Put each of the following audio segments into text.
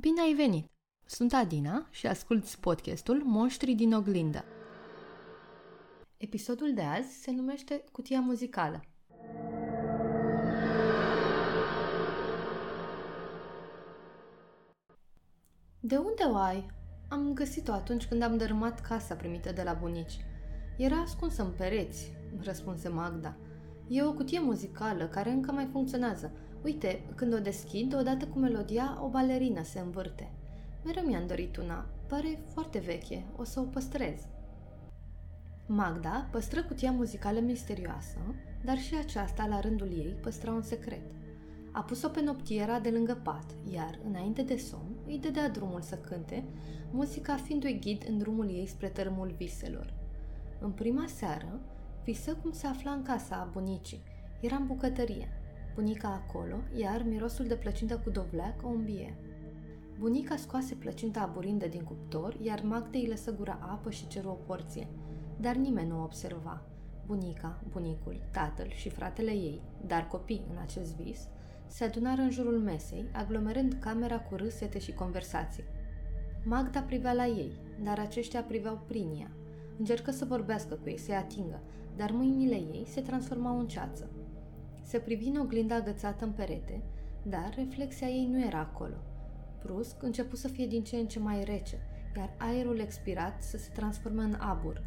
Bine ai venit! Sunt Adina și asculți podcastul Monștri din oglindă. Episodul de azi se numește Cutia muzicală. De unde o ai? Am găsit-o atunci când am dărâmat casa primită de la bunici. Era ascunsă în pereți, răspunse Magda. E o cutie muzicală care încă mai funcționează. Uite, când o deschid, odată cu melodia, o balerină se învârte. Mereu mi-am dorit una. Pare foarte veche. O să o păstrez. Magda păstră cutia muzicală misterioasă, dar și aceasta, la rândul ei, păstra un secret. A pus-o pe noptiera de lângă pat, iar, înainte de somn, îi dădea drumul să cânte, muzica fiindu-i ghid în drumul ei spre tărâmul viselor. În prima seară, visă cum se afla în casa a bunicii. Era în bucătărie. Bunica acolo, iar mirosul de plăcintă cu dovleac o îmbie. Bunica scoase plăcinta aburindă din cuptor, iar Magde îi lăsă gura apă și ceru o porție. Dar nimeni nu o observa. Bunica, bunicul, tatăl și fratele ei, dar copii în acest vis, se adunară în jurul mesei, aglomerând camera cu râsete și conversații. Magda privea la ei, dar aceștia priveau prin ea. Încercă să vorbească cu ei, să-i atingă, dar mâinile ei se transformau în ceață. Se privi în oglinda agățată în perete, dar reflexia ei nu era acolo. Brusc începu să fie din ce în ce mai rece, iar aerul expirat să se transforme în abur.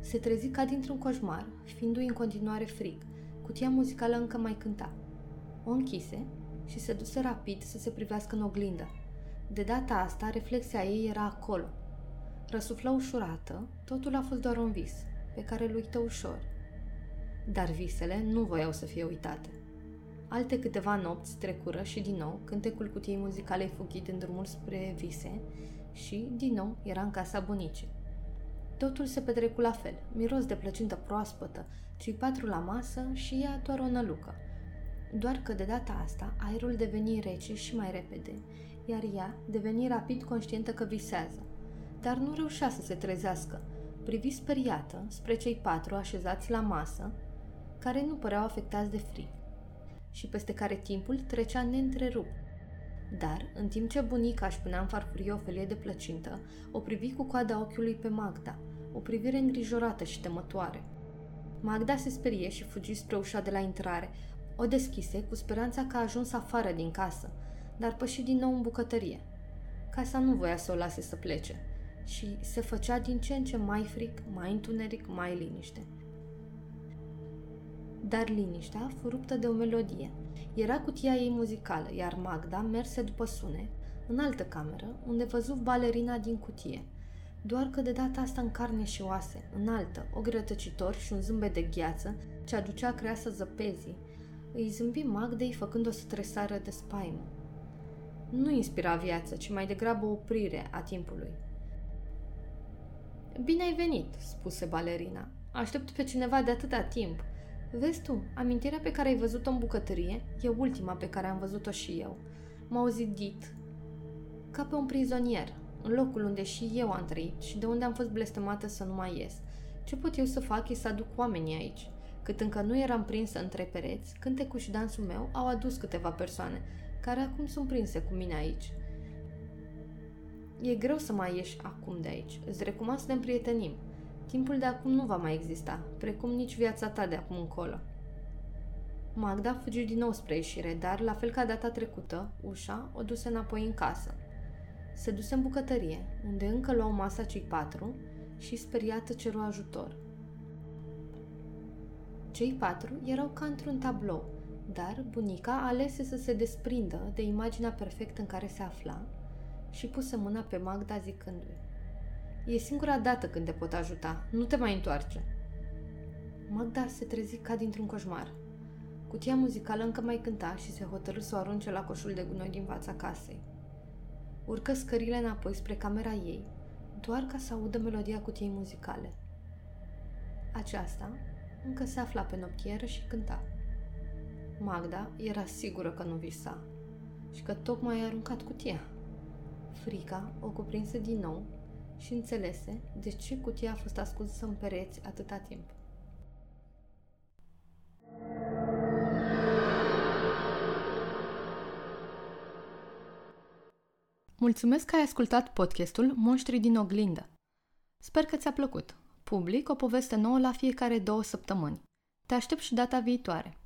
Se trezi ca dintr-un coșmar, fiindu-i în continuare frig. Cutia muzicală încă mai cânta. O închise și se duse rapid să se privească în oglindă. De data asta, reflexia ei era acolo. Răsuflă ușurată, totul a fost doar un vis, pe care îl uită ușor. Dar visele nu voiau să fie uitate. Alte câteva nopți trecură și din nou cântecul cutiei muzicale fugit în drumul spre vise și, din nou, era în casa bunicii. Totul se petrecu la fel, miros de plăcintă proaspătă, cei patru la masă și ea doar o nălucă. Doar că de data asta aerul deveni rece și mai repede, iar ea deveni rapid conștientă că visează. Dar nu reușea să se trezească. Privi speriată spre cei patru așezați la masă, care nu păreau afectați de frig și peste care timpul trecea neîntrerupt. Dar, în timp ce bunica își punea în farfurie o felie de plăcintă, o privi cu coada ochiului pe Magda, o privire îngrijorată și temătoare. Magda se sperie și fugi spre ușa de la intrare. O deschise cu speranța că a ajuns afară din casă, dar păși din nou în bucătărie. Casa nu voia să o lase să plece și se făcea din ce în ce mai fric, mai întuneric, mai liniște dar liniștea fu ruptă de o melodie. Era cutia ei muzicală, iar Magda merse după sune, în altă cameră, unde văzu balerina din cutie. Doar că de data asta în carne și oase, înaltă, o grătăcitor și un zâmbet de gheață, ce aducea creasă zăpezii, îi zâmbi Magdei făcând-o să tresară de spaimă. Nu inspira viață, ci mai degrabă o oprire a timpului. Bine ai venit, spuse balerina. Aștept pe cineva de atâta timp. Vezi tu, amintirea pe care ai văzut-o în bucătărie e ultima pe care am văzut-o și eu. M-au zidit ca pe un prizonier, în locul unde și eu am trăit și de unde am fost blestemată să nu mai ies. Ce pot eu să fac e să aduc oamenii aici. Cât încă nu eram prinsă între pereți, cântecul și dansul meu au adus câteva persoane, care acum sunt prinse cu mine aici. E greu să mai ieși acum de aici. Îți recomand să ne împrietenim. Timpul de acum nu va mai exista, precum nici viața ta de acum încolo. Magda fugi din nou spre ieșire, dar, la fel ca data trecută, ușa o duse înapoi în casă. Se duse în bucătărie, unde încă luau masa cei patru și speriată ceru ajutor. Cei patru erau ca într-un tablou, dar bunica alese să se desprindă de imaginea perfectă în care se afla și puse mâna pe Magda zicându-i E singura dată când te pot ajuta. Nu te mai întoarce. Magda se trezi ca dintr-un coșmar. Cutia muzicală încă mai cânta și se hotărâ să o arunce la coșul de gunoi din fața casei. Urcă scările înapoi spre camera ei, doar ca să audă melodia cutiei muzicale. Aceasta încă se afla pe noptieră și cânta. Magda era sigură că nu visa și că tocmai a aruncat cutia. Frica o cuprinse din nou și înțelese de ce cutia a fost ascunsă în pereți atâta timp. Mulțumesc că ai ascultat podcastul Monștri din oglindă. Sper că ți-a plăcut. Public o poveste nouă la fiecare două săptămâni. Te aștept și data viitoare.